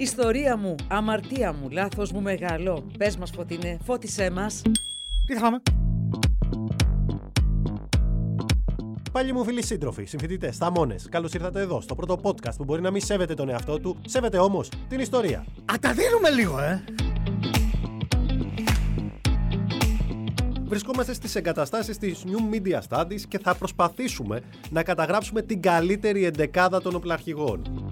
Ιστορία μου, αμαρτία μου, λάθος μου μεγάλο. Πες μας Φωτεινέ, φώτισέ μας. Τι θα φάμε; Πάλι μου φίλοι σύντροφοι, συμφοιτητές, θαμώνες, καλώς ήρθατε εδώ στο πρώτο podcast που μπορεί να μην σέβεται τον εαυτό του, σέβεται όμως την ιστορία. Α, τα δίνουμε λίγο, ε! Βρισκόμαστε στις εγκαταστάσεις της New Media Studies και θα προσπαθήσουμε να καταγράψουμε την καλύτερη εντεκάδα των οπλαρχηγών.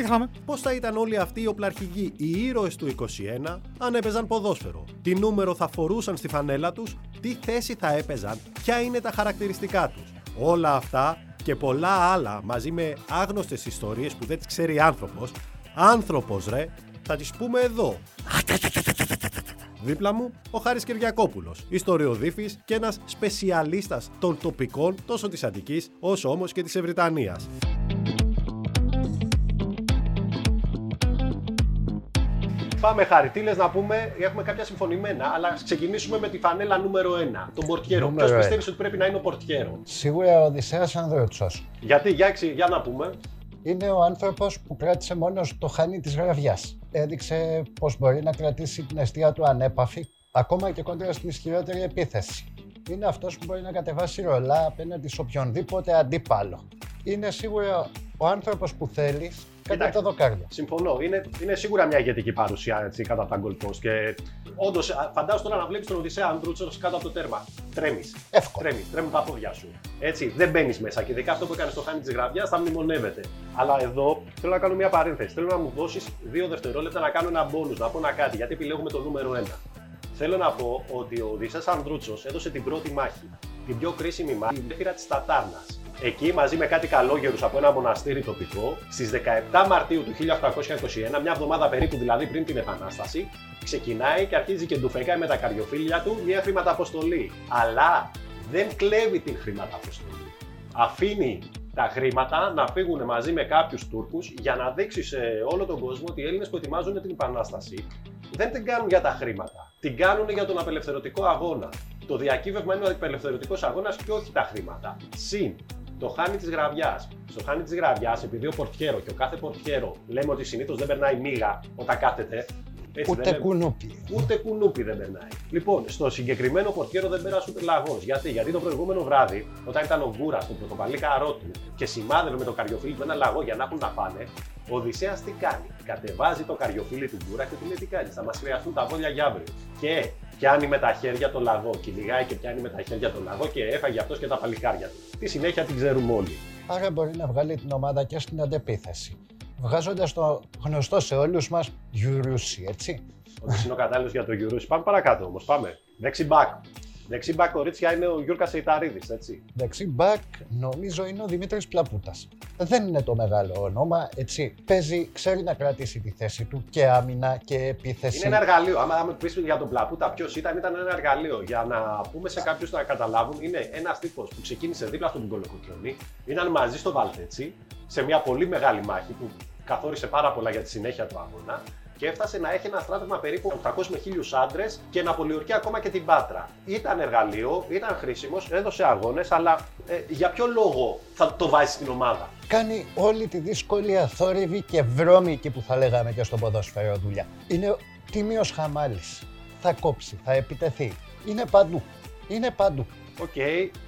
Τι θα φάμε. Πώς θα ήταν όλοι αυτοί οι οπλαρχηγοί, οι ήρωες του 21, αν έπαιζαν ποδόσφαιρο. Τι νούμερο θα φορούσαν στη φανέλα τους, τι θέση θα έπαιζαν, ποια είναι τα χαρακτηριστικά τους. Όλα αυτά και πολλά άλλα μαζί με άγνωστες ιστορίες που δεν τις ξέρει άνθρωπος. Άνθρωπος ρε, θα τις πούμε εδώ. Δίπλα μου, ο Χάρης Κυριακόπουλος, ιστοριοδίφης και ένας σπεσιαλίστας των τοπικών τόσο της Αττικής όσο όμως και της Ευρυτανίας. Πάμε χάρη, τι λες να πούμε, έχουμε κάποια συμφωνημένα, αλλά ας ξεκινήσουμε με τη φανέλα νούμερο 1, τον πορτιέρο. Νούμερο Ποιος ένα. πιστεύεις ότι πρέπει να είναι ο πορτιέρο; Σίγουρα ο Οδυσσέας Ανδρούτσος. Γιατί, για, εξι- για να πούμε. Είναι ο άνθρωπος που κράτησε μόνος το χάνι της γραβιάς. Έδειξε πως μπορεί να κρατήσει την αιστεία του ανέπαφη, ακόμα και κόντρα στην ισχυρότερη επίθεση. Είναι αυτός που μπορεί να κατεβάσει ρολά απέναντι σε οποιονδήποτε αντίπαλο. Είναι σίγουρα ο άνθρωπος που θέλεις κατά Εντάξει. τα δοκάρια. Συμφωνώ. Είναι, είναι σίγουρα μια ηγετική παρουσία έτσι, κατά τα goal post. Και όντως, φαντάζομαι τώρα να βλέπεις τον Οδυσσέα Ανδρούτσος κάτω από το τέρμα. Τρέμεις. Εύκολα. Τρέμεις, τρέμουν τα πόδια σου. Έτσι, δεν μπαίνεις μέσα. Και ειδικά αυτό που έκανε στο χάνι της γραβιά θα μνημονεύεται. Αλλά εδώ θέλω να κάνω μια παρένθεση. Θέλω να μου δώσεις δύο δευτερόλεπτα να κάνω ένα μπόνου, να πω ένα κάτι. Γιατί επιλέγουμε το νούμερο 1. Θέλω να πω ότι ο Οδυσσέας Ανδρούτσος έδωσε την πρώτη μάχη, την πιο κρίσιμη μάχη, την πήρα της Τατάρνας. Εκεί μαζί με κάτι καλόγερους από ένα μοναστήρι τοπικό, στις 17 Μαρτίου του 1821, μια εβδομάδα περίπου δηλαδή πριν την Επανάσταση, ξεκινάει και αρχίζει και ντουφεκάει με τα καριοφύλια του μια χρηματαποστολή. Αλλά δεν κλέβει την χρηματαποστολή. Αφήνει τα χρήματα να φύγουν μαζί με κάποιους Τούρκους για να δείξει σε όλο τον κόσμο ότι οι Έλληνες που ετοιμάζουν την Επανάσταση δεν την κάνουν για τα χρήματα. Την κάνουν για τον απελευθερωτικό αγώνα. Το διακύβευμα είναι ο απελευθερωτικός αγώνας και όχι τα χρήματα. Συν το χάνι της γραβιάς. Στο χάνι της γραβιάς, επειδή ο πορτιέρο και ο κάθε πορτιέρο λέμε ότι συνήθως δεν περνάει μίγα όταν κάθεται. Έτσι Ούτε δεν λέμε. κουνούπι. Ούτε κουνούπι δεν περνάει. Λοιπόν, στο συγκεκριμένο πορτιέρο δεν πέρασε ούτε λαγός. Γιατί; Γιατί το προηγούμενο βράδυ, όταν ήταν ο Γκούρας στο πρωτοπαλί καρό του και σημάδευε με το καριοφίλι του ένα λαγό για να έχουν να φάνε, ο Οδυσσέας τι κάνει; Κατεβάζει το καριοφίλι του Γκούρα και του λέει τι κάνεις. Θα μας χρειαστούν τα βόλια για αύριο. Και πιάνει με τα χέρια το λαγό. Κυνηγάει και πιάνει με τα χέρια το λαγό και έφαγε αυτός και τα παλικάρια του. Τη συνέχεια την ξέρουμε όλοι. Άρα μπορεί να βγάλει την ομάδα και στην αντεπίθεση. Βγάζοντας το γνωστό σε όλους μας Γιουρούσι, έτσι. Ότι είναι ο κατάλληλος για το Γιουρούσι. Πάμε παρακάτω όμως. Πάμε. Δεξί μπακ. Δεξί μπακ κορίτσια είναι ο Γιούρκα Σεϊταρίδης, έτσι. Δεξί μπακ νομίζω είναι ο Δημήτρης Πλαπούτας. Δεν είναι το μεγάλο όνομα, έτσι. Παίζει, ξέρει να κρατήσει τη θέση του και άμυνα και επίθεση. Είναι ένα εργαλείο. Άμα, άμα πεις για τον Πλαπούτα ποιος ήταν, ήταν ένα εργαλείο. Για να πούμε σε κάποιους να καταλάβουν, είναι ένας τύπος που ξεκίνησε δίπλα στον Κολοκοτρόνη, ήταν μαζί στο Βαλτέτσι σε μια πολύ μεγάλη μάχη που καθόρισε πάρα πολλά για τη συνέχεια του αγώνα και έφτασε να έχει ένα στράτευμα περίπου 800 με 1000 άντρες και να πολιορκεί ακόμα και την Πάτρα. Ήταν εργαλείο, ήταν χρήσιμος, έδωσε αγώνες, αλλά ε, για ποιο λόγο θα το βάζει στην ομάδα; Κάνει όλη τη δύσκολη, αθόρυβη και βρώμικη που θα λέγαμε και στο ποδόσφαιρο δουλειά. Είναι ο τίμιος χαμάλης. Θα κόψει, θα επιτεθεί. Είναι παντού. Είναι παντού. Οκ,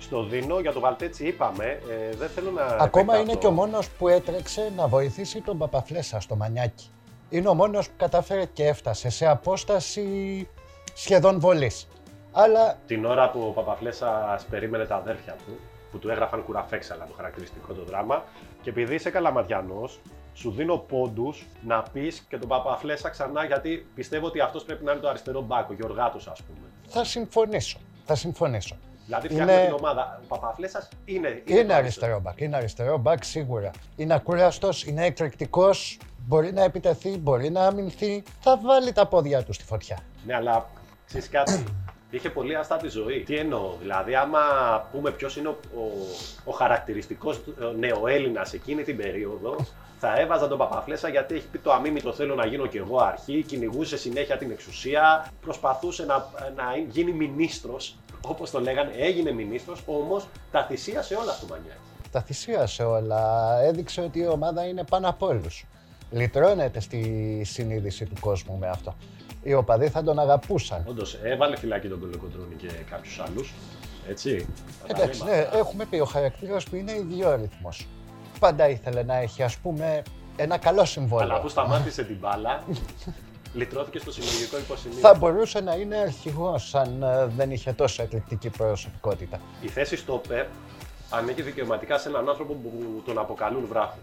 στο δίνω για το Βαλτέτσι είπαμε. Ε, δεν θέλω να. Ακόμα είναι επεκταθώ. και ο μόνος που έτρεξε να βοηθήσει τον Παπαφλέσσα στο Μανιάκι. Είναι ο μόνος που κατάφερε και έφτασε σε απόσταση σχεδόν βολής. Αλλά Την ώρα που ο Παπαφλέσσας περίμενε τα αδέρφια του, που του έγραφαν κουραφέξαλα το χαρακτηριστικό το δράμα, και επειδή είσαι καλαματιανός, σου δίνω πόντους να πεις και τον Παπαφλέσσα ξανά, γιατί πιστεύω ότι αυτός πρέπει να είναι το αριστερό μπάκο, Γιωργάτο ας πούμε. θα συμφωνήσω. Θα συμφωνήσω. Δηλαδή Είναι- φτιάχνουμε την ομάδα. Ο Παπαφλέσσα είναι. Είναι το αριστερό μπακ, είναι αριστερό μπακ σίγουρα. Είναι ακούραστος, είναι εκρηκτικός, μπορεί να επιτεθεί, μπορεί να αμυνθεί. Θα βάλει τα πόδια του στη φωτιά. Ναι, αλλά ξέρεις κάτι. Είχε πολύ αστάτη ζωή. Τι εννοώ, δηλαδή, άμα πούμε ποιος είναι ο, ο, ο χαρακτηριστικός νεοέλληνας εκείνη την περίοδο, θα έβαζα τον Παπαφλέσσα γιατί έχει πει το αμήμητο θέλω να γίνω κι εγώ αρχή, κυνηγούσε συνέχεια την εξουσία, προσπαθούσε να, να γίνει μινίστρος, όπως το λέγανε, έγινε μινίστρο, όμως τα θυσίασε όλα στο Μανιάκι. τα θυσίασε όλα. Έδειξε ότι η ομάδα είναι πάνω από όλους. Λυτρώνεται στη συνείδηση του κόσμου με αυτό. Οι οπαδοί θα τον αγαπούσαν. Όντως, έβαλε φυλάκι τον Κολοκοντρόνη και κάποιους άλλους. Έτσι. Θα τα Εντάξει, λέμε ναι, αυτά. έχουμε πει ο χαρακτήρας που είναι ιδιόρυθμος. Πάντα ήθελε να έχει, ας πούμε, ένα καλό συμβόλαιο. Αλλά αφού σταμάτησε την μπάλα, λυτρώθηκε στο συλλογικό υποσημείο. Θα μπορούσε να είναι αρχηγός αν ε, δεν είχε τόσο εκλεκτική προσωπικότητα. Η θέση στο ΠΕΠ ανήκει δικαιωματικά σε έναν άνθρωπο που τον αποκαλούν βράχο.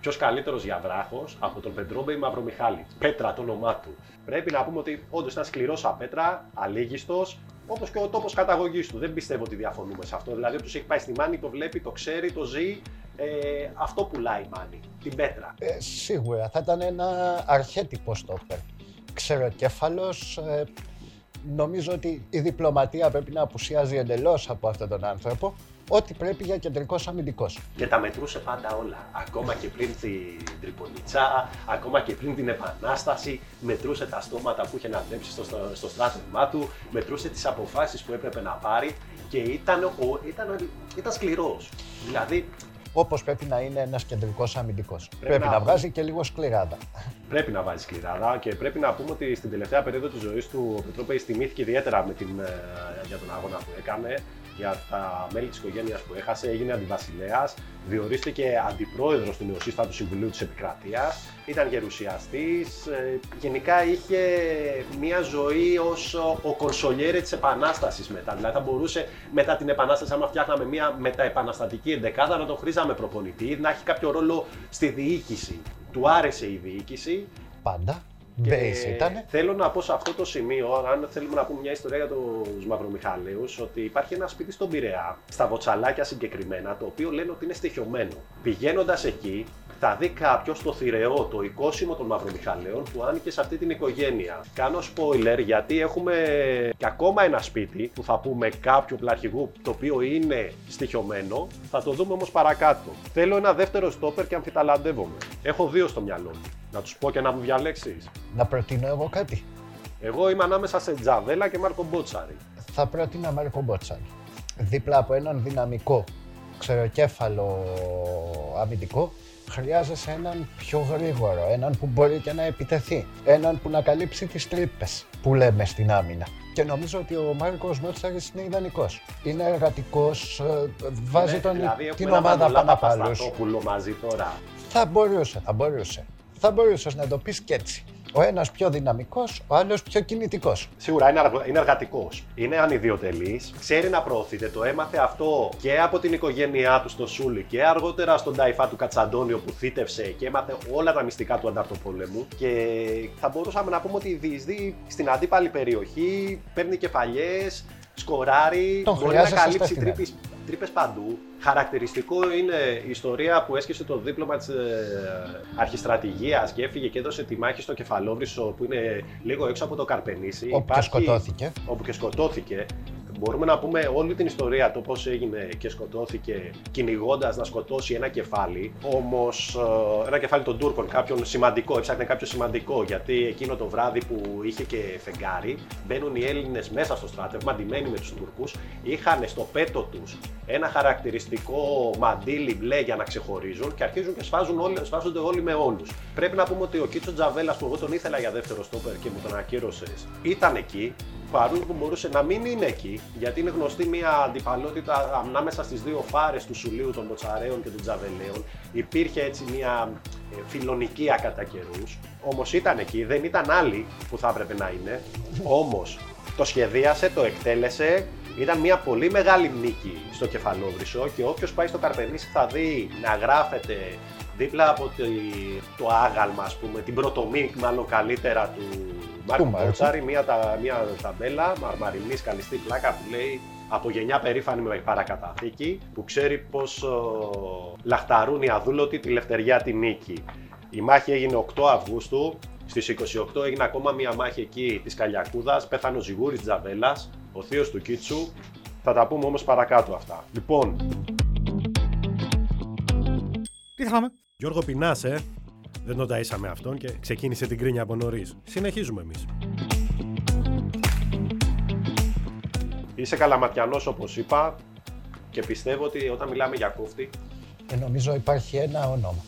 Ποιος καλύτερος για βράχος από τον Πετρόμπε ή Μαυρομιχάλη; Πέτρα το όνομά του. Πρέπει να πούμε ότι όντως ήταν σκληρός απέτρα, αλήγιστος, όπως και ο τόπος καταγωγής του. Δεν πιστεύω ότι διαφωνούμε σε αυτό. Δηλαδή, όποιο έχει πάει στη Μάνη, το βλέπει, το ξέρει, το ζει. Ε, αυτό πουλάει η Μάνη. Την πέτρα. Ε, σίγουρα θα ήταν ένα αρχέτυπο στόπερ. Ξεροκέφαλος, ε, νομίζω ότι η διπλωματία πρέπει να απουσιάζει εντελώς από αυτόν τον άνθρωπο. Ό,τι πρέπει για κεντρικός αμυντικός. Και τα μετρούσε πάντα όλα. Ακόμα και πριν την Τριπολιτσά, ακόμα και πριν την Επανάσταση, μετρούσε τα στόματα που είχε να βλέψει στο, στο, στο στράτευμά του, μετρούσε τις αποφάσεις που έπρεπε να πάρει και ήταν, ο, ήταν, ήταν σκληρός. Δηλαδή, Όπως πρέπει να είναι ένας κεντρικός αμυντικός. Πρέπει, να- να... βγάζει και λίγο σκληράδα. πρέπει να βάζει σκληράδα και πρέπει να πούμε ότι στην τελευταία περίοδο της ζωής του ο Πετρόπεης τιμήθηκε ιδιαίτερα με την, ε, για τον αγώνα που έκανε, για τα μέλη της οικογένειας που έχασε, έγινε αντιβασιλέας, διορίστηκε αντιπρόεδρος του νεοσύστατου Συμβουλίου της Επικρατείας, ήταν γερουσιαστής, ε, γενικά είχε μια ζωή ως ο- ο κονσολιέρε της Επανάστασης μετά. Δηλαδή θα μπορούσε μετά την Επανάσταση, άμα φτιάχναμε μια μεταεπαναστατική εντεκάδα, να τον χρήζαμε προπονητή, να έχει κάποιο ρόλο στη διοίκηση. Του άρεσε η διοίκηση, Πάντα. Και Base ήτανε. Θέλω να πω σε αυτό το σημείο, αν θέλουμε να πούμε μια ιστορία για τους Μαυρομιχαλαίους, ότι υπάρχει ένα σπίτι στον Πειραιά, στα Βοτσαλάκια συγκεκριμένα, το οποίο λένε ότι είναι στοιχειωμένο. Πηγαίνοντας εκεί, θα δει κάποιος το θηρεό, το οικόσιμο των Μαυρομιχαλαίων που άνοιγε σε αυτή την οικογένεια. Κάνω spoiler γιατί έχουμε και ακόμα ένα σπίτι που θα πούμε κάποιο πλαρχηγού το οποίο είναι στοιχειωμένο. Θα το δούμε όμως παρακάτω. Θέλω ένα δεύτερο στόπερ και αμφιταλαντεύομαι. Έχω δύο στο μυαλό μου. Να τους πω και να μου διαλέξεις. Να προτείνω εγώ κάτι. Εγώ είμαι ανάμεσα σε Τζαβέλα και Μάρκο Μπότσαρη. Θα πρότεινα Μάρκο Μπότσαρη. Δίπλα από έναν δυναμικό, ξεροκέφαλο αμυντικό, χρειάζεσαι έναν πιο γρήγορο, έναν που μπορεί και να επιτεθεί, έναν που να καλύψει τις τρύπες που λέμε στην άμυνα. Και νομίζω ότι ο Μάρκος Μπότσαρης είναι ιδανικός. Είναι εργατικός, ε, βάζει Ναι, τον, δηλαδή έχουμε την ένα ομάδα Μανολά πάνω από άλλους. Παπασταθόπουλο μαζί τώρα. Θα μπορούσε, θα μπορούσε. Θα μπορούσες να το πεις και έτσι. Ο ένας πιο δυναμικός, ο άλλος πιο κινητικός. Σίγουρα είναι, αργο- είναι εργατικός. Είναι ανιδιοτελής. Ξέρει να προωθείται. Το έμαθε αυτό και από την οικογένειά του στο Σούλι και αργότερα στον Ταϊφά του Κατσαντώνιο που θύτευσε και έμαθε όλα τα μυστικά του ανταρτοπολέμου. Και θα μπορούσαμε να πούμε ότι διεισδύει στην αντίπαλη περιοχή, παίρνει κεφαλιές, σκοράρει, Τον μπορεί να χρειάζεσαι καλύψει στα στενά. τρύπες, τρύπες παντού. Χαρακτηριστικό είναι η ιστορία που έσκησε το δίπλωμα της ε, αρχιστρατηγίας και έφυγε και έδωσε τη μάχη στο Κεφαλόβρυσο που είναι λίγο έξω από το Καρπενήσι. Όπου και σκοτώθηκε. Όπου και σκοτώθηκε. Μπορούμε να πούμε όλη την ιστορία το πώς έγινε και σκοτώθηκε κυνηγώντας να σκοτώσει ένα κεφάλι. Όμως ε, ένα κεφάλι των Τούρκων, κάποιον σημαντικό, έψαχνε κάποιο σημαντικό γιατί εκείνο το βράδυ που είχε και φεγγάρι μπαίνουν οι Έλληνες μέσα στο στράτευμα, αντιμένοι με τους Τούρκους. Είχαν στο πέτο τους ένα χαρακτηριστικό μαντίλι μπλε για να ξεχωρίζουν και αρχίζουν και σφάζουν όλοι, σφάζονται όλοι με όλους. Πρέπει να πούμε ότι ο Κίτσο Τζαβέλας, που εγώ τον ήθελα για δεύτερο στόπερ και μου τον ακύρωσες, ήταν εκεί. Παρόλο που μπορούσε να μην είναι εκεί, γιατί είναι γνωστή μια αντιπαλότητα ανάμεσα στις δύο φάρες του Σουλίου των Μποτσαρέων και των Τζαβελαίων. Υπήρχε έτσι μια ε, φιλονικία κατά καιρούς. Όμως ήταν εκεί, δεν ήταν άλλοι που θα έπρεπε να είναι. Όμως το σχεδίασε, το εκτέλεσε. Ήταν μια πολύ μεγάλη νίκη στο κεφαλόβρυσο και όποιος πάει στο Καρπενήσι θα δει να γράφεται δίπλα από τη- το άγαλμα, ας πούμε, την πρωτομή μάλλον καλύτερα του Μάρκου Μάρκου. Μπότσαρη, μια, τα, μια ταμπέλα μαρμαρινής σκαλιστή πλάκα που λέει από γενιά περήφανη με παρακαταθήκη που ξέρει πως ο, λαχταρούν οι αδούλωτοι τη λευτεριά τη νίκη. Η μάχη έγινε 8 Αυγούστου. Στις 28 έγινε ακόμα μια μάχη εκεί της Καλιακούδας. Πέθανε ο Ζιγούρης Τζαβέλας, ο θείος του Κίτσου. Θα τα πούμε όμως παρακάτω αυτά. Λοιπόν, Τι θα φάμε; Γιώργο Πεινάς, ε. Δεν τον ταΐσαμε αυτόν και ξεκίνησε την κρίνια από νωρίς. Συνεχίζουμε εμείς. είσαι καλαματιανός όπως είπα. Και πιστεύω ότι όταν μιλάμε για κόφτη, Ε, νομίζω υπάρχει ένα όνομα.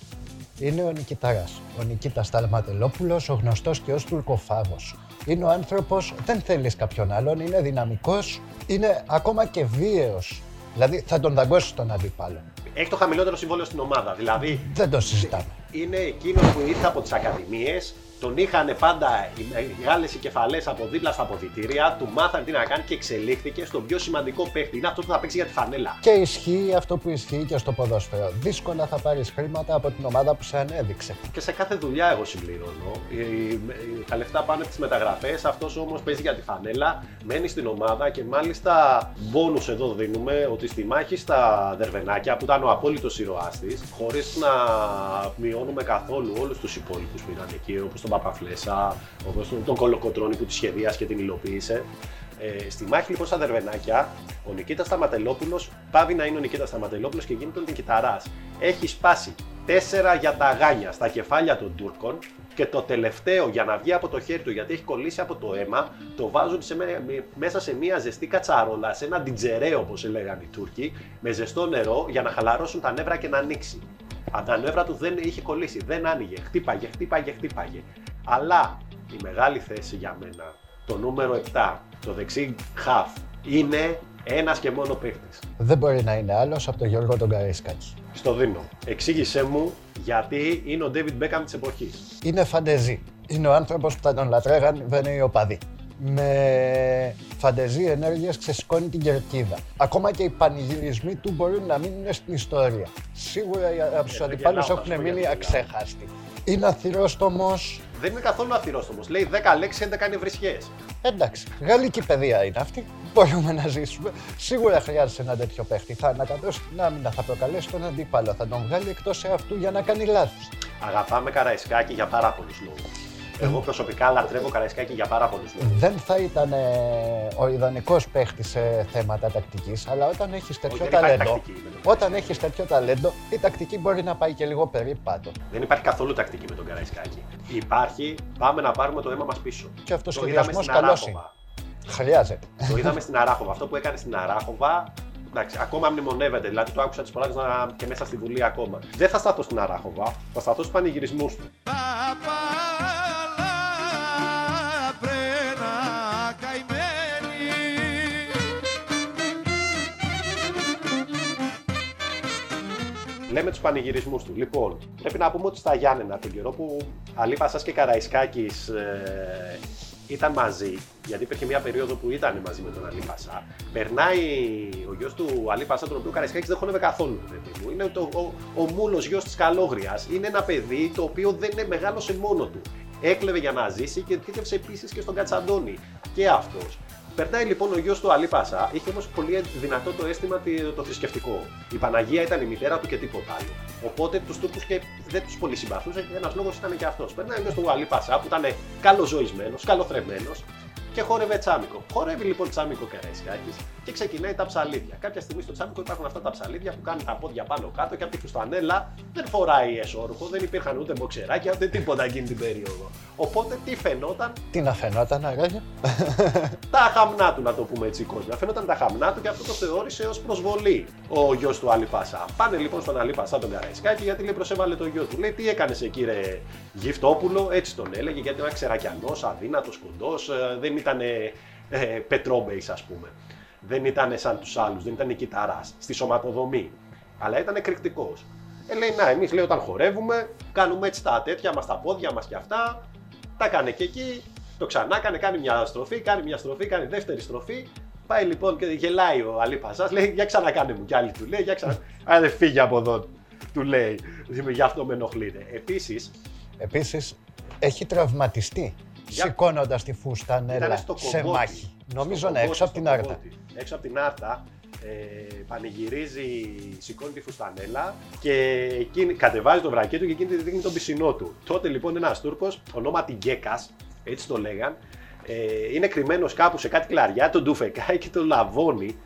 Είναι ο Νικηταράς. Ο Νικήτας Ταλματελόπουλος, ο γνωστός και ως τουρκοφάγος. Είναι ο άνθρωπος, δεν θέλεις κάποιον άλλον, είναι δυναμικός, είναι ακόμα και βίαιος. Δηλαδή θα τον δαγκώσεις τον αντίπαλο. έχει το χαμηλότερο συμβόλαιο στην ομάδα. Δηλαδή, Δεν το συζητάμε. Είναι εκείνο που ήρθε από τις ακαδημίες, τον είχαν πάντα οι μεγάλε κεφαλέ από δίπλα στα αποδητήρια, του μάθαν τι να κάνει και εξελίχθηκε στον πιο σημαντικό παίχτη. Είναι αυτό που θα παίξει για τη φανέλα. Και ισχύει αυτό που ισχύει και στο ποδόσφαιρο. Δύσκολα θα πάρεις χρήματα από την ομάδα που σε ανέδειξε. Και σε κάθε δουλειά εγώ συμπληρώνω. Οι- οι- Τα λεφτά πάνε από τι μεταγραφές. Αυτός όμως παίζει για τη φανέλα, μένει στην ομάδα και μάλιστα μπόνους εδώ δίνουμε ότι στη μάχη στα Δερβενάκια που ήταν ο απόλυτος ήρωάς της, χωρίς να μειώνουμε καθόλου όλους τους υπόλοιπους που ήταν εκεί, όπως τον Παπαφλέσα, όπως τον, τον Κολοκοτρόνη που τη σχεδίασε και την υλοποίησε. Ε, στη μάχη λοιπόν στα Δερβενάκια, ο Νικήτας Σταματελόπουλος πάβει να είναι ο Νικήτας Σταματελόπουλος και γίνεται ο Νικηταρά. Έχει σπάσει τέσσερα για τα γάνια στα κεφάλια των Τούρκων και το τελευταίο για να βγει από το χέρι του γιατί έχει κολλήσει από το αίμα, το βάζουν σε, με- με- μέσα σε μια ζεστή κατσαρόλα, σε ένα ντιτζερέ όπως έλεγαν οι Τούρκοι, με ζεστό νερό για να χαλαρώσουν τα νεύρα και να ανοίξει. Αν τα νεύρα του δεν είχε κολλήσει, δεν άνοιγε, χτύπαγε, χτύπαγε, χτύπαγε. Αλλά η μεγάλη θέση για μένα, το νούμερο 7, το δεξί χαφ, είναι ένας και μόνο παίχτης. Δεν μπορεί να είναι άλλος από τον Γιώργο τον Καρίσκακη. Στο δίνω. Εξήγησέ μου γιατί είναι ο David Beckham της εποχής. Είναι φαντεζή. Είναι ο άνθρωπος που θα τον λατρεύαν, δεν είναι οι οπαδοί. Με φαντεζή ενέργειες ξεσηκώνει την κερκίδα. Ακόμα και οι πανηγυρισμοί του μπορούν να μείνουν στην ιστορία. Σίγουρα οι- από τους δεν αντιπάλους γελάω, θα σου πω έχουν μείνει γιατί γελάω. αξέχαστοι. Είναι αθυρόστομος. Δεν είναι καθόλου αθυρόστομος. Λέει 10 λέξεις, 11 είναι βρισχές. Εντάξει, γαλλική παιδεία είναι αυτή. Μπορούμε να ζήσουμε. Σίγουρα χρειάζεται ένα τέτοιο παίχτη. Θα ανακατώσει την άμυνα, θα προκαλέσει τον αντίπαλο, θα τον βγάλει εκτός εαυτού για να κάνει λάθη. Αγαπάμε Καραϊσκάκη για πάρα πολλούς λόγους. Εγώ προσωπικά λατρεύω Καραϊσκάκη για πάρα πολλούς λόγους. Δεν θα ήταν ε, ο ιδανικός παίχτης σε θέματα τακτικής, αλλά όταν έχεις τέτοιο δεν υπάρχει ταλέντο, τακτική με τον όταν έχεις τέτοιο ταλέντο, η τακτική μπορεί να πάει και λίγο περίπατο. Δεν υπάρχει καθόλου τακτική με τον Καραϊσκάκη. Υπάρχει, πάμε να πάρουμε το αίμα μας πίσω. Και αυτός ο Το είδαμε σχεδιασμό στην καλό είναι. Αράχοβα. Χρειάζεται. Το είδαμε στην Αράχοβα. Αυτό που έκανε στην Αράχοβα, εντάξει, ακόμα μνημονεύεται. Δηλαδή το άκουσα τις φορές και μέσα στη Βουλή ακόμα. Δεν θα σταθώ στην Αράχοβα, θα σταθώ στους πανηγυρισμούς του. Λέμε τους πανηγυρισμούς του. Λοιπόν, πρέπει να πούμε ότι στα Γιάννενα, τον καιρό που Αλή Πασάς και Καραϊσκάκης ε, ήταν μαζί, γιατί υπήρχε μια περίοδο που ήταν μαζί με τον Αλή Πασά, περνάει ο γιος του Αλή Πασά, τον οποίο ο Καραϊσκάκης δεν χώνευε καθόλου. Παιδί μου. Είναι το, ο, ο μούλος γιος της Καλόγριας. Είναι ένα παιδί το οποίο δεν είναι μεγάλωσε μόνο του. Έκλεβε για να ζήσει και θύτευσε επίσης και στον Κατσαντώνη. Και αυτός. Περνάει λοιπόν ο γιος του Αλή Πασά, είχε όμως πολύ δυνατό το αίσθημα τη- το θρησκευτικό. Η Παναγία ήταν η μητέρα του και τίποτα άλλο. Οπότε τους Τούρκους και δεν τους πολύ συμπαθούσε και ένας λόγος ήταν και αυτός. Περνάει ο γιος του Αλή Πασά που ήταν καλοζωισμένος, καλοθρεμένος και χόρευε τσάμικο. Χορεύει λοιπόν τσάμικο Καραϊσκάκη και ξεκινάει τα ψαλίδια. Κάποια στιγμή στο τσάμικο υπάρχουν αυτά τα ψαλίδια που κάνουν τα πόδια πάνω κάτω και από τη φουστανέλα δεν φοράει εσόρουχο, δεν υπήρχαν ούτε μποξεράκια ούτε τίποτα εκείνη την περίοδο. Οπότε τι φαινόταν, Τι να φαινόταν, αγάγια. τα χαμνά του, να το πούμε έτσι κόσμο. Φαίνονταν τα χαμνά του και αυτό το θεώρησε ως προσβολή ο γιος του Αλή Πασά. Πάνε λοιπόν στον Αλή Πασά τον Καραϊσκάκη γιατί λέει προσέβαλε το γιο του. Λέει τι έκανες εκεί, ρε Γυφτόπουλο, έτσι τον έλεγε γιατί ήταν ξερακιανός, αδύνατος, κοντός, δεν ήταν ε, ε, πετρόμπεϊ, ας πούμε. Δεν ήταν σαν τους άλλους, δεν ήταν κυταρά στη σωματοδομή. Αλλά ήταν εκρηκτικός. Ε, λέει, να, εμείς λέει όταν χορεύουμε, κάνουμε έτσι τα τέτοια μας, τα πόδια μας και αυτά. Τα έκανε και εκεί, το ξανά έκανε, κάνει μια στροφή, κάνει μια στροφή, κάνει δεύτερη στροφή. Πάει λοιπόν και γελάει ο Αλή Πασάς, λέει για ξανακάνε μου κι άλλη του λέει, για ξανά. Άντε φύγει από εδώ, του λέει. Γι' αυτό με ενοχλείτε. Επίσης, Επίσης, έχει τραυματιστεί Για- σηκώνοντας τη ήταν φουστανέλα στο σε κομπότι. μάχη. Νομίζω Στο ναι, κομπότι, έξω από στο την άρτα. κομπότι. Έξω από την άρτα, ε, πανηγυρίζει, σηκώνει τη φουστανέλα και εκείνη, κατεβάζει το βρακί του και εκείνη τη δείχνει τον πισινό του. Τότε λοιπόν ένας Τούρκος, ονόματι Γκέκας, έτσι το λέγαν, ε, είναι κρυμμένος κάπου σε κάτι κλαριά, τον τουφεκάει και τον λαβώνει.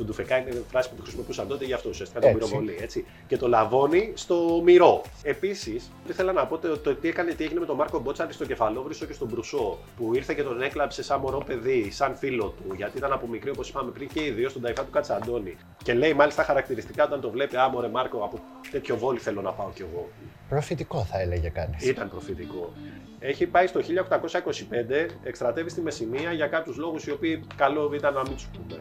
Μπουντουφεκά είναι η φράση που το χρησιμοποιούσαν τότε για αυτό, ουσιαστικά τον Έτσι. πυροβολεί. Έτσι. Και το λαβώνει στο μυρό. Επίσης, ήθελα να πω το, το τι, έκανε, τι έγινε με τον Μάρκο Μπότσαρη στο κεφαλόβρισο και στον Μπρουσό, που ήρθε και τον έκλαψε σαν μωρό παιδί, σαν φίλο του, γιατί ήταν από μικρή, όπως είπαμε πριν, και οι δύο στον ταϊφά του Κατσαντώνη. Και λέει μάλιστα χαρακτηριστικά όταν το βλέπει, Άμορε Μάρκο, από τέτοιο βόλι θέλω να πάω κι εγώ. Προφητικό θα έλεγε κανείς. Ήταν προφητικό. Έχει πάει στο 1825, εκστρατεύει στη Μεσσηνία για κάποιους λόγους οι οποίοι καλό ήταν να μην τους πούμε.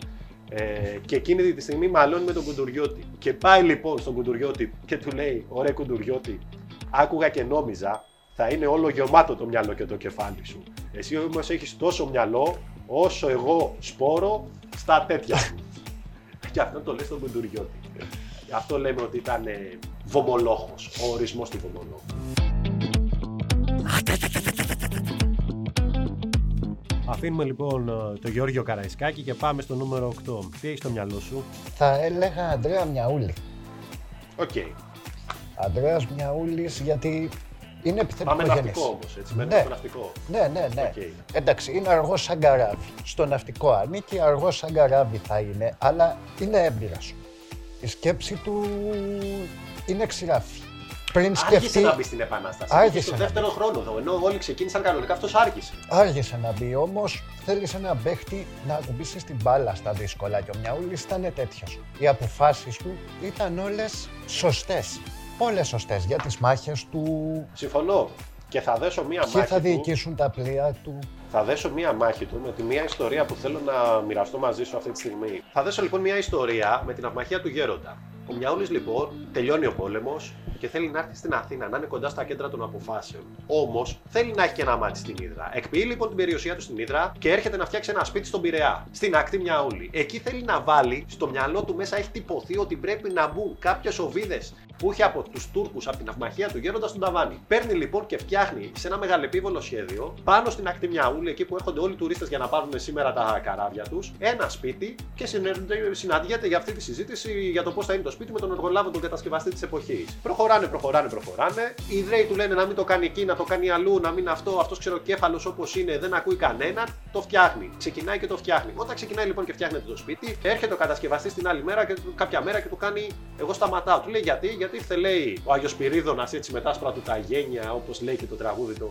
Ε, και εκείνη τη στιγμή μαλώνει με τον Κουντουριώτη. Και πάει λοιπόν στον Κουντουριώτη και του λέει: Ωραία, Κουντουριώτη, άκουγα και νόμιζα θα είναι όλο γεμάτο το μυαλό και το κεφάλι σου. Εσύ όμως έχεις τόσο μυαλό όσο εγώ σπόρο στα τέτοια σου. και αυτό το λέει στον Κουντουριώτη. Αυτό λέμε ότι ήταν ε, βομολόχος, ο ορισμός του βομολόχου. Αφήνουμε λοιπόν ε, το Γιώργιο Καραϊσκάκη και πάμε στο νούμερο 8. Τι έχεις στο μυαλό σου, Θα έλεγα Ανδρέα Μιαούλη. Οκ. Ανδρέας Μιαούλης γιατί είναι επιθετικό Πάμε ναυτικό όμως, έτσι. Μένουμε Ναι. στο ναυτικό. Ναι, ναι, ναι. Οκ. Εντάξει, είναι αργός σαν καράβι. Στο ναυτικό ανήκει, αργός σαν καράβι θα είναι, αλλά είναι έμπειρα. Η σκέψη του είναι ξυράφι. Πριν Άρχισε σκεφτεί, να μπει στην επανάσταση. Άρχισε Άρχισε στο να δεύτερο χρόνο εδώ. Ενώ όλοι ξεκίνησαν κανονικά, αυτός άρχισε. άργησε να μπει όμως. Θέλησε ένα παίχτη να ακουμπήσει στην μπάλα στα δύσκολα και ο Μιαούλης ήταν τέτοιος. Οι αποφάσεις του ήταν όλες σωστές. Όλες σωστές για τις μάχες του. Συμφωνώ. Και θα δέσω μία Ποιοι μάχη. θα του. διοικήσουν τα πλοία του. Θα δέσω μία μάχη του με τη μία ιστορία που θέλω να μοιραστώ μαζί σου αυτή τη στιγμή. Θα δέσω λοιπόν μία ιστορία με την αυμαχία του Γέροντα. Ο Μιαούλης λοιπόν τελειώνει ο πόλεμος και θέλει να έρθει στην Αθήνα, να είναι κοντά στα κέντρα των αποφάσεων. Όμως θέλει να έχει και ένα μάτι στην Ήδρα. Εκποιεί λοιπόν την περιουσία του στην Ήδρα και έρχεται να φτιάξει ένα σπίτι στον Πειραιά, στην ακτή Μιαούλη. Εκεί θέλει να βάλει, στο μυαλό του μέσα έχει τυπωθεί ότι πρέπει να μπουν κάποιες οβίδες που είχε από τους Τούρκους από την αυμαχία του Γέροντας στον Ταβάνι. Παίρνει λοιπόν και φτιάχνει σε ένα μεγαλεπίβολο σχέδιο πάνω στην ακτή Μιαούλη, εκεί που έρχονται όλοι οι τουρίστες για να πάρουν σήμερα τα καράβια τους, ένα σπίτι και συνε- συναντιέται για αυτή τη συζήτηση για το πώς θα είναι το σπίτι με τον εργολάβο, τον κατασκευαστή της εποχής. Προχωράνε, προχωράνε, προχωράνε. Οι Ιδραίοι του λένε να μην το κάνει εκεί, να το κάνει αλλού, να μην αυτό, αυτός ξεροκέφαλος όπως είναι, δεν ακούει κανέναν. Το φτιάχνει. Ξεκινάει και το φτιάχνει. Όταν ξεκινάει λοιπόν και φτιάχνεται το σπίτι, έρχεται ο κατασκευαστής την άλλη μέρα και του- κάποια μέρα και του κάνει Εγώ σταματάω. Του λέει γιατί, γιατί ήρθε λέει ο Άγιος Πυρίδωνας έτσι με τα άσπρα του τα γένια, όπως λέει και το τραγούδι το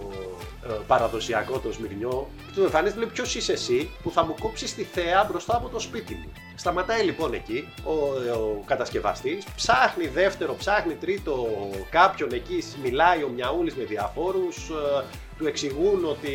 ε, παραδοσιακό, το Σμυρνιό. Και του εμφανίζεται λέει Ποιος είσαι εσύ που θα μου κόψεις τη θέα μπροστά από το σπίτι μου; Σταματάει λοιπόν εκεί ο, ο κατασκευαστής, ψάχνει δεύτερο, ψάχνει τρίτο κάποιον εκεί, μιλάει ο Μιαούλης με διαφόρους, του εξηγούν ότι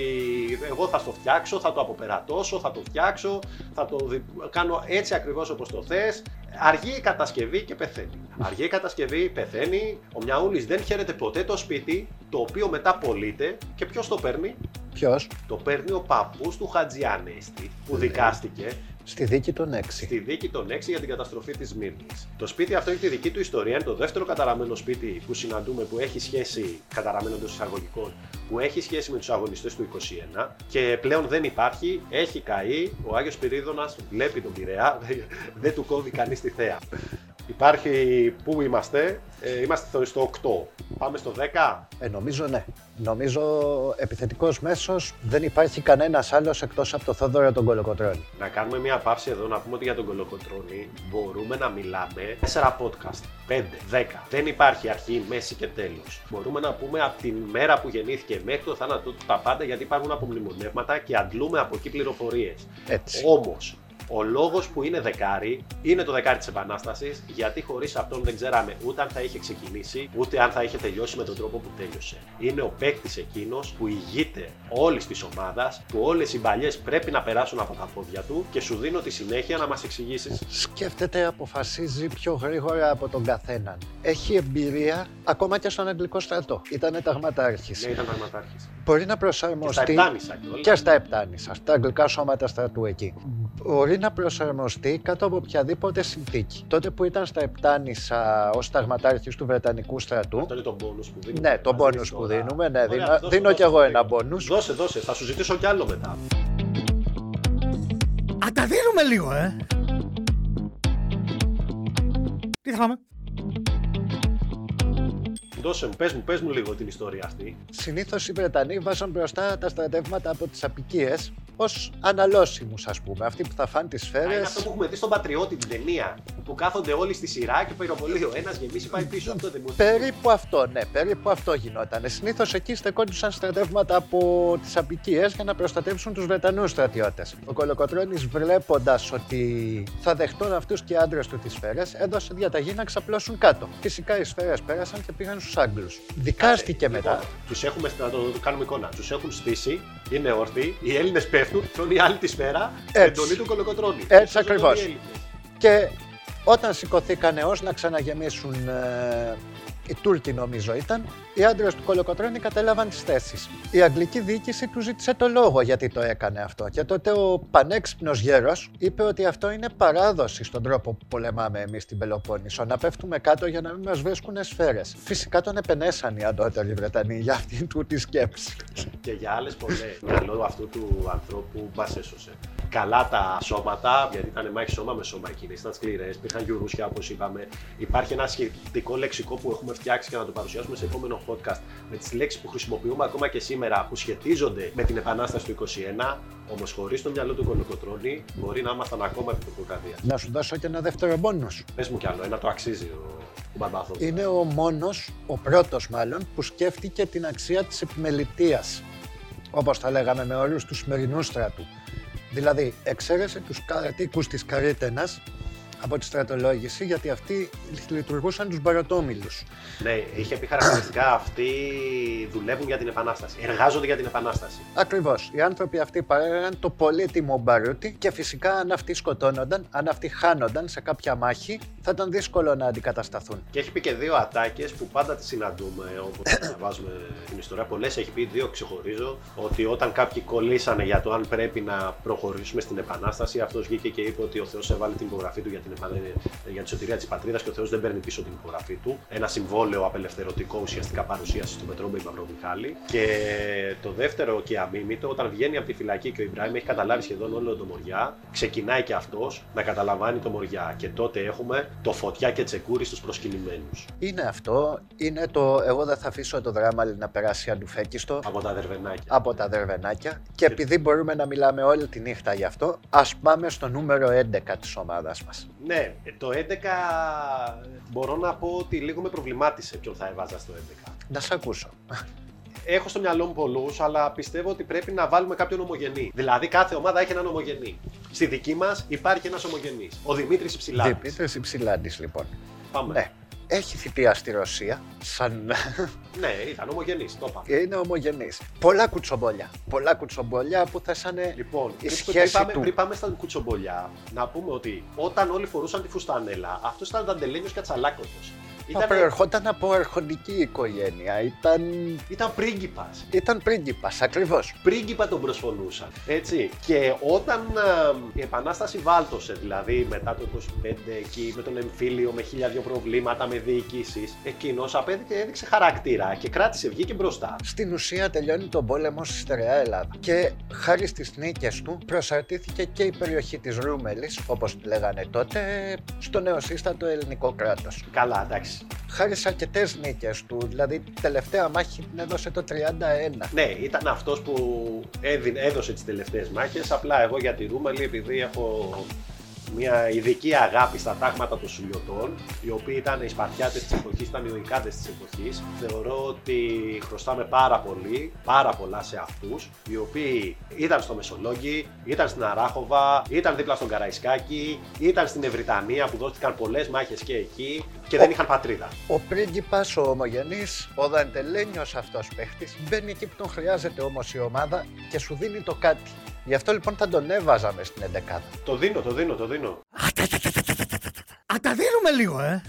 εγώ θα στο φτιάξω, θα το αποπερατώσω, θα το φτιάξω, θα το δι- κάνω έτσι ακριβώς όπως το θες. Αργεί η κατασκευή και πεθαίνει. Αργεί η κατασκευή, πεθαίνει. Ο Μιαούλης δεν χαίρεται ποτέ το σπίτι, το οποίο μετά πωλείται. Και ποιος το παίρνει; Ποιος, Το παίρνει ο παππούς του Χατζιανέστη, που Ναι. δικάστηκε στη δίκη των 6. στη δίκη των 6 για την καταστροφή της Μύρνης. Το σπίτι αυτό έχει τη δική του ιστορία. Είναι το δεύτερο καταραμένο σπίτι που συναντούμε που έχει σχέση, καταραμένος εντό εισαγωγικών, που έχει σχέση με τους αγωνιστές του 21 και πλέον δεν υπάρχει. Έχει καεί. Ο Άγιος Πυρίδωνας βλέπει τον Πειραιά. δεν του κόβει κανείς τη θέα. Υπάρχει. Πού είμαστε, ε, είμαστε στο 8. Πάμε στο 10. Ε, νομίζω ναι. Νομίζω επιθετικός μέσος δεν υπάρχει κανένας άλλος εκτός από το Θόδωρο τον Κολοκοτρώνη. Να κάνουμε μια παύση εδώ να πούμε ότι για τον Κολοκοτρώνη μπορούμε να μιλάμε 4 podcast, 5, 10. Δεν υπάρχει αρχή, μέση και τέλος. Μπορούμε να πούμε από την μέρα που γεννήθηκε μέχρι το θάνατό του τα πάντα γιατί υπάρχουν απομνημονεύματα και αντλούμε από εκεί πληροφορίες. Έτσι. Όμως, ο λόγος που είναι δεκάρι είναι το δεκάρι της Επανάστασης, γιατί χωρίς αυτόν δεν ξέραμε ούτε αν θα είχε ξεκινήσει, ούτε αν θα είχε τελειώσει με τον τρόπο που τέλειωσε. Είναι ο παίκτης εκείνος που ηγείται όλης της ομάδας, που όλες οι παλιέ πρέπει να περάσουν από τα πόδια του και σου δίνω τη συνέχεια να μας εξηγήσεις. Σκέφτεται, αποφασίζει πιο γρήγορα από τον καθέναν. Έχει εμπειρία ακόμα και στον Αγγλικό στρατό. Ήταν ταγματάρχης. Ναι, ήταν πραγματάρχη. Μπορεί να Και στα προσαρμοστεί. Επτάνησα κιόλας. και στα Επτάνησα, στα αγγλικά σώματα στρατού εκεί. Μπορεί να προσαρμοστεί κάτω από οποιαδήποτε συνθήκη. Τότε που ήταν στα Επτάνησα ως ταγματάρχη του Βρετανικού στρατού, Αυτό είναι το bonus που δίνουμε. ναι, το Μας bonus δίνεις που τώρα. δίνουμε, ναι, Ωραία, δίνω, δώσε, δίνω δώσε, κι εγώ δώσε. ένα bonus. Δώσε, δώσε, θα σου ζητήσω κι άλλο μετά. Α, τα δίνουμε λίγο, ε. Τι θα φάμε; Δώσε μου, πες μου, πες μου λίγο την ιστορία αυτή. Συνήθως οι Βρετανοί βάζαν μπροστά τα στρατεύματα από τις απικίες ως αναλώσιμους, ας πούμε. Αυτοί που θα φάνε τις Α, σφαίρε. Είναι αυτό που έχουμε δει στον Πατριώτη την ταινία. Που κάθονται όλοι στη σειρά και πυροβολεί ο ένας γεμίσει πάει πίσω. Αυτό δεν μου Περίπου αυτό, ναι, περίπου αυτό γινόταν. Συνήθως εκεί στεκόντουσαν στρατεύματα από τις απικίες για να προστατεύσουν τους Βρετανούς στρατιώτες. Ο Κολοκοτρόνη, βλέποντας ότι θα δεχτούν αυτούς και οι άντρες του τις σφαίρες, έδωσε διαταγή να ξαπλώσουν κάτω. Φυσικά οι σφαίρες πέρασαν και πήγαν στους Άγγλους. Δικάστηκε μετά. Τους έχουμε, να το κάνουμε εικόνα. Τους έχουν στήσει, είναι όρθιοι, οι Έλληνες πέφτουν, τρώνε οι άλλοι τη σφαίρα, Έτσι. εντολή του κολοκοτρόνη. Έτσι Σώζονται ακριβώς. οι Έλληνες. Και όταν σηκωθήκανε ως να ξαναγεμίσουν ε, οι Τούρκοι νομίζω ήταν, οι άντρες του Κολοκοτρώνη κατέλαβαν τις θέσεις. Η αγγλική διοίκηση του ζήτησε το λόγο γιατί το έκανε αυτό. Και τότε ο πανέξυπνος γέρος είπε ότι αυτό είναι παράδοση στον τρόπο που πολεμάμε εμείς στην Πελοπόννησο. Να πέφτουμε κάτω για να μην μας βρίσκουν σφαίρες. Φυσικά τον επενέσαν οι αντότεροι Βρετανοί για αυτήν του τη σκέψη. Και για άλλες πολλές. Μυαλό αυτού του ανθρώπου μας έσωσε. Καλά τα σώματα, γιατί ήταν μάχη σώμα με σώμα εκείνες. Ήταν σκληρές, υπήρχαν γιουρούσια όπως είπαμε. Υπάρχει ένα σχετικό λεξικό που έχουμε φτιάξει και να το παρουσιάσουμε σε επόμενο podcast με τις λέξεις που χρησιμοποιούμε ακόμα και σήμερα που σχετίζονται με την Επανάσταση του 21. Όμως χωρίς το μυαλό του Κολοκοτρώνη μπορεί να ήμασταν ακόμα επί του Να σου δώσω και ένα δεύτερο μπόνου. Πες μου κι άλλο, ένα το αξίζει ο, ο Μπαρμπάθος. Είναι ο μόνος, ο πρώτος μάλλον, που σκέφτηκε την αξία της επιμελητίας. Όπως τα λέγαμε με όλους τους σημερινούς στρατού. Δηλαδή, εξαίρεσε τους κατοίκους της Καρίτενας από τη στρατολόγηση, γιατί αυτοί λειτουργούσαν τους μπαρατόμιλους. Ναι, είχε πει χαρακτηριστικά αυτοί δουλεύουν για την Επανάσταση. Εργάζονται για την Επανάσταση. Ακριβώς. Οι άνθρωποι αυτοί παρέγαν το πολύτιμο μπαρούτι και φυσικά αν αυτοί σκοτώνονταν, αν αυτοί χάνονταν σε κάποια μάχη, θα ήταν δύσκολο να αντικατασταθούν. Και έχει πει και δύο ατάκες που πάντα τις συναντούμε όποτε διαβάζουμε την ιστορία. Πολλές έχει πει, δύο ξεχωρίζω. Ότι όταν κάποιοι κολλήσανε για το αν πρέπει να προχωρήσουμε στην Επανάσταση, αυτός βγήκε και είπε ότι ο Θεός έβαλε την υπογραφή του για, την επα... για τη σωτηρία της πατρίδας και ο Θεός δεν παίρνει πίσω την υπογραφή του. Ένα συμβόλαιο απελευθερωτικό ουσιαστικά παρουσίασης του Μετρόμπε Μαυρομιχάλη. Και το δεύτερο και αμήμητο, όταν βγαίνει από τη φυλακή και ο Ιμπράιμ έχει καταλάβει σχεδόν όλο το Μοριά, ξεκινάει και αυτός να καταλαμβάνει το Μοριά. Και τότε έχουμε το φωτιά και τσεκούρι στους προσκυνημένους. Είναι αυτό, είναι το εγώ δεν θα αφήσω το δράμα να περάσει αντουφέκιστο. Από τα δερβενάκια. από τα δερβενάκια και επειδή μπορούμε να μιλάμε όλη τη νύχτα γι' αυτό, ας πάμε στο νούμερο 11 της ομάδας μας. Ναι, το 11 μπορώ να πω ότι λίγο με προβλημάτισε ποιον θα έβαζα στο 11. Να σε ακούσω. Έχω στο μυαλό μου πολλούς, αλλά πιστεύω ότι πρέπει να βάλουμε κάποιον ομογενή. Δηλαδή, κάθε ομάδα έχει έναν ομογενή. Στη δική μας υπάρχει ένας ομογενής. Ο Δημήτρης Υψηλά. Δημήτρης Υψηλάντης λοιπόν. Πάμε. Ναι, έχει θητεία στη Ρωσία, σαν Ναι, ήταν ομογενής, το είπα. είναι ομογενής. Πολλά κουτσομπόλια, πολλά κουτσομπόλια που θέσανε Λοιπόν, η πριν, πριν, σχέση πάμε, του. πριν πάμε στα κουτσομπολιά, να πούμε ότι όταν όλοι φορούσαν τη φουστανέλα, αυτός ήταν δαντελένιος κατσαλάκωτο. Μα Ήταν, προερχόταν από αρχοντική οικογένεια, ήταν, ήταν πρίγκιπας. ήταν πρίγκιπας ακριβώς. πρίγκιπα τον προσφωνούσαν. Έτσι. Και όταν α, η Επανάσταση βάλτωσε, δηλαδή μετά το 25 εκεί με τον εμφύλιο, με χίλια δυο προβλήματα, με διοικήσει, εκείνος απέδειξε έδειξε χαρακτήρα και κράτησε, βγήκε μπροστά. Στην ουσία τελειώνει τον πόλεμο στη στερεά Ελλάδα και χάρη στις νίκες του προσαρτήθηκε και η περιοχή της Ρούμελης, όπως τη λέγανε τότε, στο νεοσύστατο ελληνικό κράτος. Καλά, εντάξει. Χάρης σε αρκετές νίκες του, δηλαδή η τελευταία μάχη την έδωσε το 31. Ναι, ήταν αυτός που έδι- έδωσε τις τελευταίες μάχες. Απλά εγώ για τη Ρούμελη, επειδή έχω μια ειδική αγάπη στα τάγματα των Σουλιωτών, οι οποίοι ήταν οι Σπαρτιάτες της εποχής, ήταν οι Οικάδε της εποχής. Θεωρώ ότι χρωστάμε πάρα πολύ, πάρα πολλά σε αυτούς, οι οποίοι ήταν στο Μεσολόγγι, ήταν στην Αράχοβα, ήταν δίπλα στον Καραϊσκάκη, ήταν στην Ευρυτανία που δόθηκαν πολλές μάχες και εκεί και δεν είχαν πατρίδα. Ο πρίγκιπας, ο ομογενής, ο δαντελένιος αυτός παίχτης, μπαίνει εκεί που τον χρειάζεται όμως η ομάδα και σου δίνει το κάτι. Γι' αυτό λοιπόν θα τον έβαζαμε στην 11. Το δίνω, το δίνω, το δίνω. Α, τα δίνουμε λίγο, ε.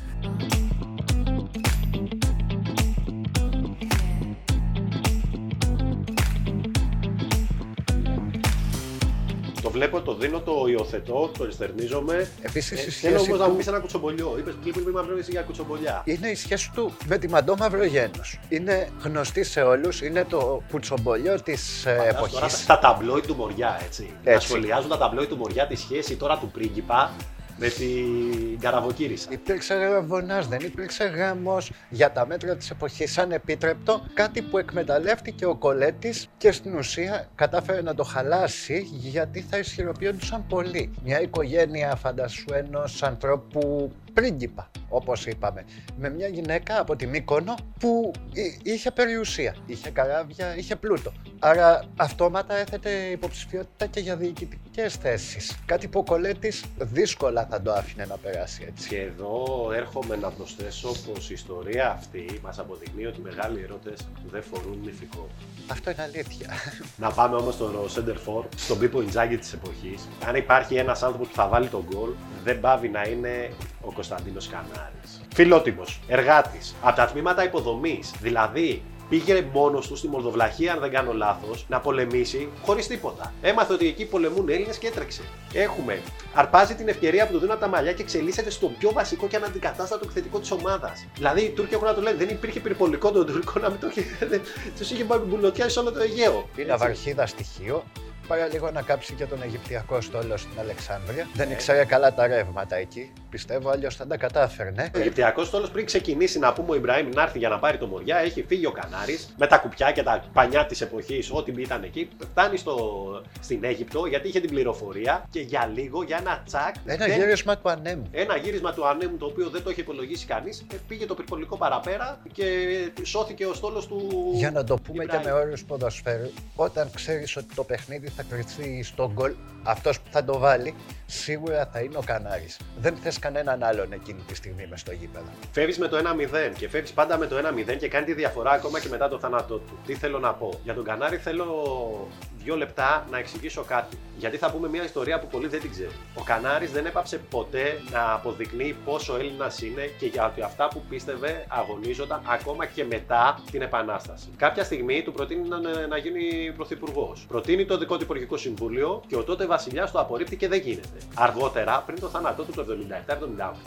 Βλέπω, το δίνω, το υιοθετώ, το ενστερνίζομαι. Επίσης η Ε, θέλω σχέση όμως να μου του πει ένα κουτσομπολιό. Είπες πριν πριν πριν για κουτσομπολιά. είναι η σχέση του με τη Μαντώ Μαυρογένους. Είναι γνωστή σε όλους, είναι το κουτσομπολιό της ε, Φαντάσου Τώρα εποχής. τα ταμπλόι του Μοριά, έτσι. Να Έτσι. σχολιάζουν τα ταμπλόι του Μοριά τη σχέση τώρα του πρίγκιπα με την καραβοκύρισα. Υπήρξε ραβωνά, δεν υπήρξε γάμος για τα μέτρα της εποχής ανεπίτρεπτο. Κάτι που εκμεταλλεύτηκε ο Κολέτης και στην ουσία κατάφερε να το χαλάσει γιατί θα ισχυροποιούνταν πολύ. Μια οικογένεια, φαντασού ενό ανθρώπου πρίγκιπα, όπως είπαμε, με μια γυναίκα από τη Μύκονο που εί- είχε περιουσία, είχε καράβια, είχε πλούτο. Άρα αυτόματα έθετε υποψηφιότητα και για διοικητικές θέσεις. Κάτι που ο Κολέτης δύσκολα θα το άφηνε να περάσει έτσι. Και εδώ έρχομαι να προσθέσω πως η ιστορία αυτή μας αποδεικνύει ότι οι μεγάλοι ερώτες δεν φορούν νηφικό. Αυτό είναι αλήθεια. Να πάμε όμως στο center for, στον Πίπο Ιντζάγκη της εποχής. Αν υπάρχει ένας άνθρωπος που θα βάλει τον γκολ, δεν πάβει να είναι ο Κωνσταντίνος Κανάρης. Φιλότιμος, εργάτης, από τα τμήματα υποδομής, δηλαδή πήγε μόνος του στη Μολδοβλαχία, αν δεν κάνω λάθος, να πολεμήσει χωρίς τίποτα. Έμαθε ότι εκεί πολεμούν Έλληνες και έτρεξε. Έχουμε. Αρπάζει την ευκαιρία που του δίνουν από τα μαλλιά και εξελίσσεται στον πιο βασικό και αναντικατάστατο επιθετικό της ομάδας. Δηλαδή οι Τούρκοι έχουν να το λένε, δεν υπήρχε περιπολικό των Τούρκων να μην το είχε. Τους είχε μπουλοκιάσει όλο το Αιγαίο. Είναι αβαρχίδα στοιχείο. Παρά λίγο να κάψει και τον Αιγυπτιακό στόλο στην Αλεξάνδρεια. Δεν ήξερε καλά τα ρεύματα εκεί. Πιστεύω αλλιώς θα τα κατάφερνε. Ο Αιγυπτιακός στόλος πριν ξεκινήσει να πούμε ο Ιμπραήμ να έρθει για να πάρει το Μοριά, έχει φύγει ο Κανάρης με τα κουπιά και τα πανιά της εποχής, ό,τι ήταν εκεί. Φτάνει στο, στην Αίγυπτο γιατί είχε την πληροφορία και για λίγο, για ένα τσακ. Ένα δεν- γύρισμα του ανέμου. ένα γύρισμα του ανέμου το οποίο δεν το είχε υπολογίσει κανείς. Πήγε το πυρπολικό παραπέρα και σώθηκε ο στόλος του. Για να το πούμε και Ιμπραήμ. με όρους ποδοσφαίρου, όταν ξέρεις ότι το παιχνίδι θα κρυφθεί στο γκολ, αυτός που θα το βάλει, σίγουρα θα είναι ο Κανάρης. Δεν θες κανέναν άλλον εκείνη τη στιγμή μες στο γήπεδο. Φεύγεις με το 1-0 και φεύγεις πάντα με το 1-0 και κάνει τη διαφορά ακόμα και μετά το θάνατό του. Τι θέλω να πω. Για τον Κανάρη θέλω δύο λεπτά να εξηγήσω κάτι. Γιατί θα πούμε μια ιστορία που πολλοί δεν την ξέρουν. Ο Κανάρης δεν έπαψε ποτέ να αποδεικνύει πόσο Έλληνας είναι και για ότι αυτά που πίστευε αγωνίζονταν ακόμα και μετά την Επανάσταση. Κάποια στιγμή του προτείνει να, να γίνει πρωθυπουργός. Προτείνει το δικό του Υπουργικό Συμβούλιο και ο τότε βασιλιάς το απορρίπτει και δεν γίνεται. Αργότερα, πριν το θάνατό του το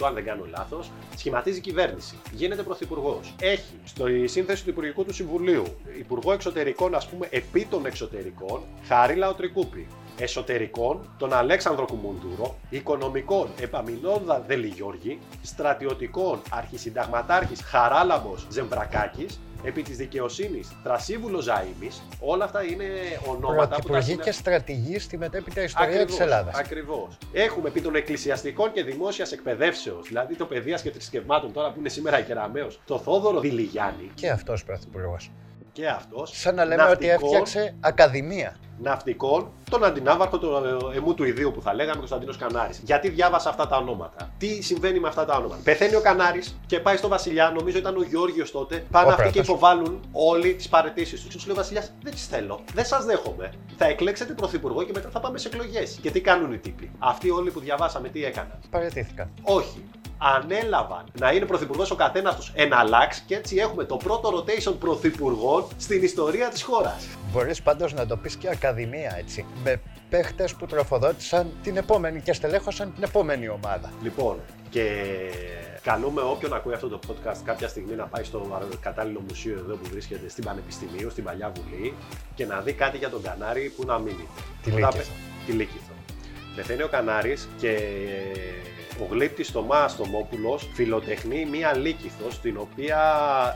77-78, αν δεν κάνω λάθος, σχηματίζει κυβέρνηση. Γίνεται πρωθυπουργός. Έχει στη σύνθεση του Υπουργικού του Συμβουλίου Υπουργό Εξωτερικών, ας πούμε, επί των εξωτερικών, Χαρίλα Οτρικούπη. Εσωτερικών, τον Αλέξανδρο Κουμουντούρο, Οικονομικών, Επαμινόδα Δελιγιώργη, Στρατιωτικών, Αρχισυνταγματάρχης Χαράλαμπος Ζεμπρακάκης, επί της δικαιοσύνης Τρασίβουλος Ζαΐμης, όλα αυτά είναι ονόματα που τα Πρωθυπουργοί συνα- και στρατηγοί στη μετέπειτα ιστορία της Ελλάδας. Ακριβώς. Έχουμε επί των εκκλησιαστικών και δημόσιας εκπαιδεύσεως, δηλαδή το παιδεία και θρησκευμάτων τώρα που είναι σήμερα κεραμαίο, το Θόδωρο Δηλιγιάννη Και αυτός πρωθυπουργός. Και αυτός. Σαν να λέμε ότι έφτιαξε ακαδημία. Ναυτικών, τον αντινάβαρχο του ε, εμού του ιδίου που θα λέγαμε Κωνσταντίνος Κανάρης. Γιατί διάβασα αυτά τα ονόματα; Τι συμβαίνει με αυτά τα ονόματα; Πεθαίνει ο Κανάρης και πάει στο Βασιλιά, νομίζω ήταν ο Γιώργιος τότε. Πάνε Ο αυτοί και πρώτος. υποβάλλουν όλοι τις παρετήσεις τους. Και τους λέει ο Βασιλιάς, δεν τις θέλω. Δεν σας δέχομαι. Θα εκλέξετε πρωθυπουργό και μετά θα πάμε σε εκλογές. Και τι κάνουν οι τύποι; Αυτοί όλοι που διαβάσαμε τι έκαναν; Παραιτήθηκαν. Όχι. Ανέλαβαν να είναι πρωθυπουργός ο καθένας τους ένα λάξ και έτσι έχουμε το πρώτο rotation πρωθυπουργών στην ιστορία της χώρας. Μπορείς πάντως να το πεις και ακαδημία έτσι. Με παίχτες που τροφοδότησαν την επόμενη και στελέχωσαν την επόμενη ομάδα. Λοιπόν, και καλούμε όποιον ακούει αυτό το podcast κάποια στιγμή να πάει στο κατάλληλο μουσείο εδώ που βρίσκεται στην Πανεπιστημίου, στην Παλιά Βουλή και να δει κάτι για τον Κανάρη που να μείνει. Τη Που να Λύκηθο. πε- Τη Λύκηθο. Πεθαίνει ο Κανάρης και ο γλύπτης Θωμάς Θωμόπουλος φιλοτεχνεί μία λύκηθος στην οποία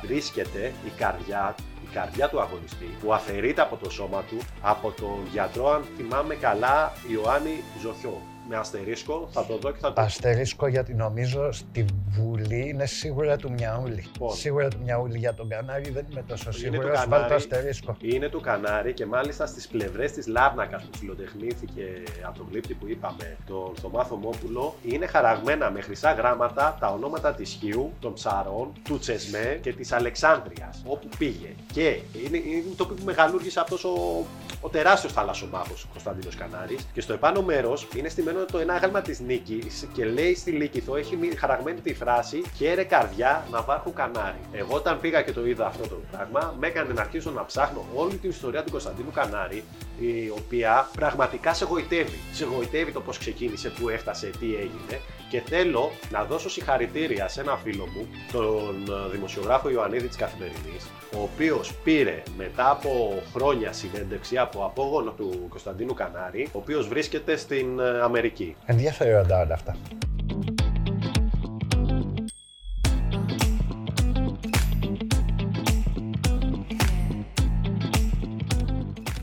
βρίσκεται η καρδιά η καρδιά του αγωνιστή που αφαιρείται από το σώμα του από τον γιατρό αν θυμάμαι καλά Ιωάννη Ζωθιό με αστερίσκο θα το δω και θα το Αστερίσκο γιατί νομίζω στη Βουλή είναι σίγουρα του Μιαούλη. Λοιπόν. Σίγουρα του Μιαούλη για τον Κανάρη δεν είμαι τόσο του σίγουρος. Κανάρη. Βάλ το αστερίσκο. Είναι του Κανάρη και μάλιστα στις πλευρές της Λάρνακας που φιλοτεχνήθηκε από τον γλύπτη που είπαμε, τον Θωμά Θωμόπουλο, είναι χαραγμένα με χρυσά γράμματα τα ονόματα της Χίου, των Ψαρών, του Τσεσμέ και της Αλεξάνδρειας, όπου πήγε. Και είναι, είναι το που μεγαλούργησε αυτός ο, ο τεράστιος θαλασσομάχος Κωνσταντίνος Κανάρης και στο επάνω μέρος είναι στημένο το ενάγαλμα της νίκης και λέει στη Λύκηθο, έχει μη- χαραγμένη τη φράση «Χαίρε καρδιά να βάρχου Κανάρι». Εγώ όταν πήγα και το είδα αυτό το πράγμα, με έκανε να αρχίσω να ψάχνω όλη την ιστορία του Κωνσταντίνου Κανάρη, η οποία πραγματικά σε γοητεύει. Σε γοητεύει το πώς ξεκίνησε, πού έφτασε, τι έγινε και θέλω να δώσω συγχαρητήρια σε ένα φίλο μου, τον ε, δημοσιογράφο Ιωαννίδη της Καθημερινής, ο οποίος πήρε μετά από χρόνια συνέντευξη από απόγονο του Κωνσταντίνου Κανάρη, ο οποίος βρίσκεται στην ε, Αμερική. Ενδιαφέροντα όλα αυτά.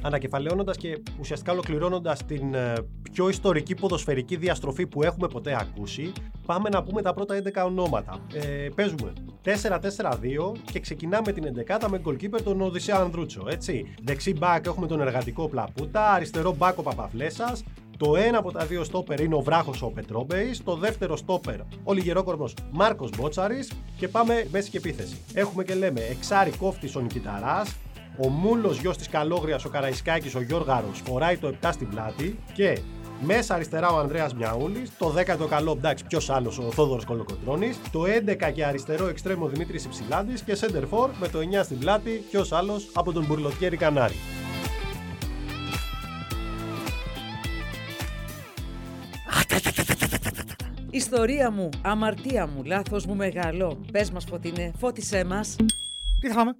Ανακεφαλαιώνοντας και ουσιαστικά ολοκληρώνοντας την ε, πιο ιστορική ποδοσφαιρική διαστροφή που έχουμε ποτέ ακούσει, πάμε να πούμε τα πρώτα 11 ονόματα. Ε, παίζουμε 4-4-2 και ξεκινάμε την 11 με goalkeeper τον Οδυσσέα Ανδρούτσο. Έτσι. Δεξί μπακ έχουμε τον εργατικό Πλαπούτα, αριστερό μπακ ο Παπαφλέσσα, το ένα από τα δύο στόπερ είναι ο βράχος ο Πετρόμπεϊς. Το δεύτερο στόπερ ο λιγερόκορμος Μάρκος Μπότσαρης. Και πάμε μέση και επίθεση. Έχουμε και λέμε εξάρι κόφτη ο Νικηταράς. Ο μούλος γιος της Καλόγριας ο Καραϊσκάκης ο Γιώργαρος φοράει το 7 στην πλάτη. Και μέσα αριστερά ο Ανδρέας Μιαούλης. Το 10ο καλό, εντάξει, ποιος άλλος ο Θόδωρος Κολοκοτρόνη. Το 11 και αριστερό εξτρέμο Δημήτρης Υψηλάντη. Και center for με το 9 στην πλάτη, ποιος άλλος από τον Μπουρλοτιέρη Κανάρη. Ιστορία μου, αμαρτία μου, λάθος μου μεγάλο. Πες μας Φωτεινέ, φώτισέ μας. Τι θα φάμε;